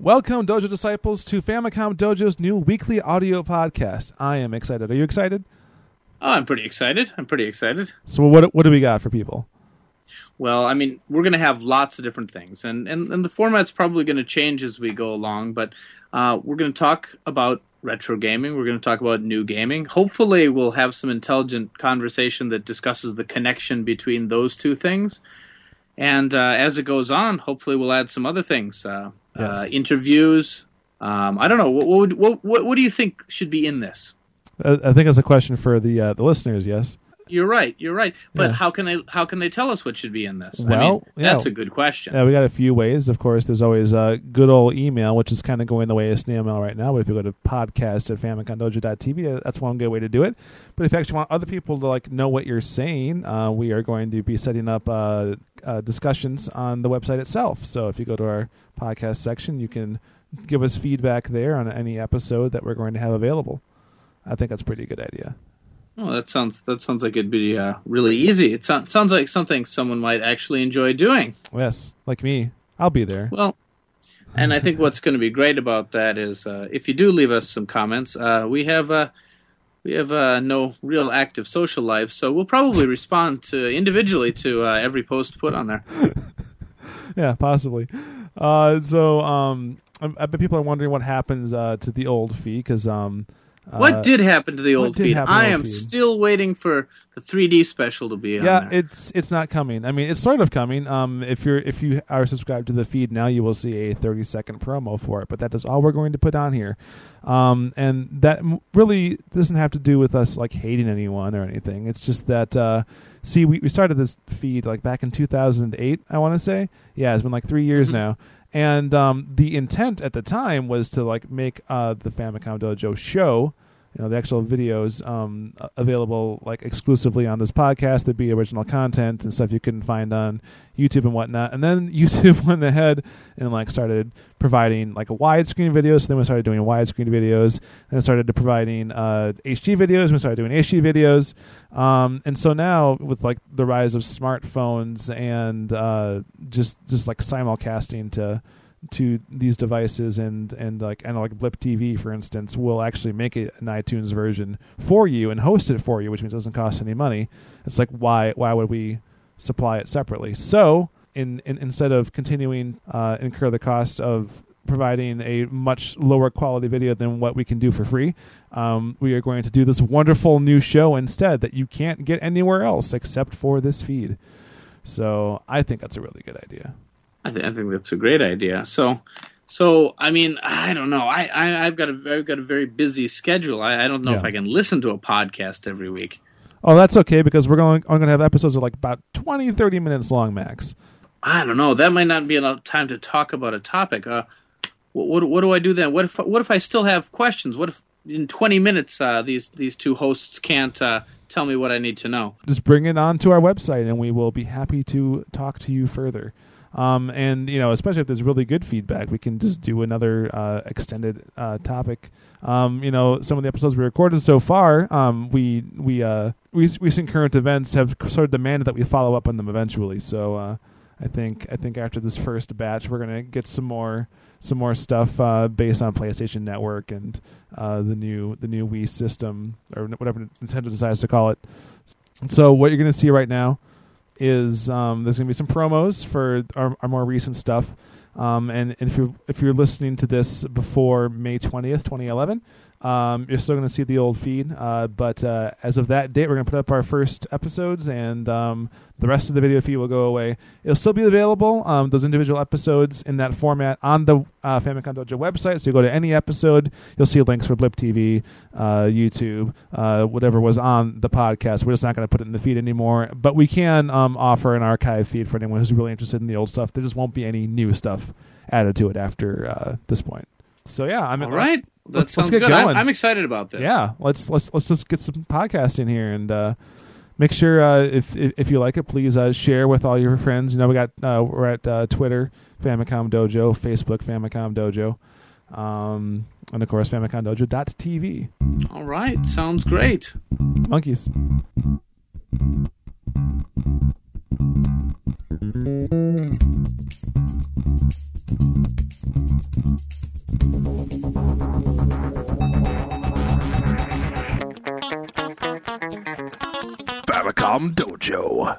Welcome, Dojo Disciples, to Famicom Dojo's new weekly audio podcast. I am excited. Are you excited? Oh, I'm pretty excited. I'm pretty excited. So, what what do we got for people? Well, I mean, we're going to have lots of different things, and, and, and the format's probably going to change as we go along, but uh, we're going to talk about retro gaming. We're going to talk about new gaming. Hopefully, we'll have some intelligent conversation that discusses the connection between those two things. And uh, as it goes on, hopefully, we'll add some other things uh, Yes. uh, interviews. Um, I don't know. What, what, what, what, what do you think should be in this? I, I think that's a question for the uh, the listeners. Yes. You're right. You're right. But Yeah. how can they how can they tell us what should be in this? I Well, mean, yeah. that's a good question. Yeah, we got a few ways. Of course, there's always uh, good old email, which is kind of going the way of snail mail right now. But if you go to podcast at famicomdojo.tv, uh, that's one good way to do it. But if you actually want other people to like know what you're saying, uh, we are going to be setting up uh, uh, discussions on the website itself. So if you go to our podcast section, you can give us feedback there on any episode that we're going to have available. I think that's a pretty good idea. Oh, that sounds that sounds like it'd be uh, really easy. It so- sounds like something someone might actually enjoy doing. Yes, like me, I'll be there. Well, and I think what's going to be great about that is uh, if you do leave us some comments, uh, we have uh, we have uh, no real active social life, so we'll probably respond to individually to uh, every post put on there. yeah, possibly. Uh, so, um, I, I bet people are wondering what happens uh, to the old fee because um, uh, what did happen to the old feed? happen to the I am feed? still waiting for the 3D special to be on yeah, there. it's it's not coming. I mean, it's sort of coming. Um, if you're if you are subscribed to the feed now, you will see a 30 second promo for it. But that is all we're going to put on here. Um, and that really doesn't have to do with us like hating anyone or anything. It's just that uh, see, we we started this feed like back in 2008. I want to say, yeah, it's been like three years Mhm. now. And um, the intent at the time was to like make uh, the Famicom Dojo show you know the actual videos um, available like exclusively on this podcast. There'd be original content and stuff you couldn't find on youtube and whatnot. And then youtube went ahead and like started providing like a widescreen videos so then we started doing widescreen videos. And started providing uh, hd videos. We started doing hd videos. Um, and so now with like the rise of smartphones and uh, just just like simulcasting to to these devices and and like and like Blip TV for instance will actually make an iTunes version for you and host it for you, which means it doesn't cost any money. It's like why why would we supply it separately? So in, in instead of continuing uh, incur the cost of providing a much lower quality video than what we can do for free, um, we are going to do this wonderful new show instead that you can't get anywhere else except for this feed. So I think that's a really good idea. I, th- I think that's a great idea. So, so I mean, I don't know. I, I I've got a very got a very busy schedule. I, I don't know if I can listen to a podcast every week. Oh, that's okay because we're going. I'm going to have episodes of like about 20, 30 minutes long max. I don't know. That might not be enough time to talk about a topic. Uh, what, what what do I do then? What if what if I still have questions? What if in twenty minutes uh, these these two hosts can't uh, tell me what I need to know? Just bring it on to our website, and we will be happy to talk to you further. Um, and you know, especially if there's really good feedback, we can just do another uh, extended uh, topic. Um, you know, some of the episodes we recorded so far, um, we we uh, re- recent current events have sort of demanded that we follow up on them eventually. So uh, I think I think after this first batch, we're gonna get some more some more stuff uh, based on PlayStation Network and uh, the new the new Wii system or whatever Nintendo decides to call it. So what you're going to see right now is um, there's going to be some promos for our, our more recent stuff. Um, and, and if you're if you're listening to this before May 20th, 2011, um, you're still going to see the old feed. Uh, but uh, as of that date, we're going to put up our first episodes, and um, the rest of the video feed will go away. It'll still be available, um, those individual episodes in that format on the uh, Famicom Dojo website. So you go to any episode, you'll see links for Blip TV, uh, YouTube, uh, whatever was on the podcast. We're just not going to put it in the feed anymore. But we can um, offer an archive feed for anyone who's really interested in the old stuff. There just won't be any new stuff added to it after uh, this point. So yeah, I'm All right, that let's- let's get good. Going. I'm excited about this. yeah, let's let's let's just get some podcast in here and uh, make sure uh, if, if if you like it, please uh, share with all your friends. You know, we got uh, we're at uh, Twitter, Famicom Dojo, Facebook, Famicom Dojo, um, and of course, famicom FamicomDojo.tv. All right, sounds great. Monkeys. Famicom Dojo.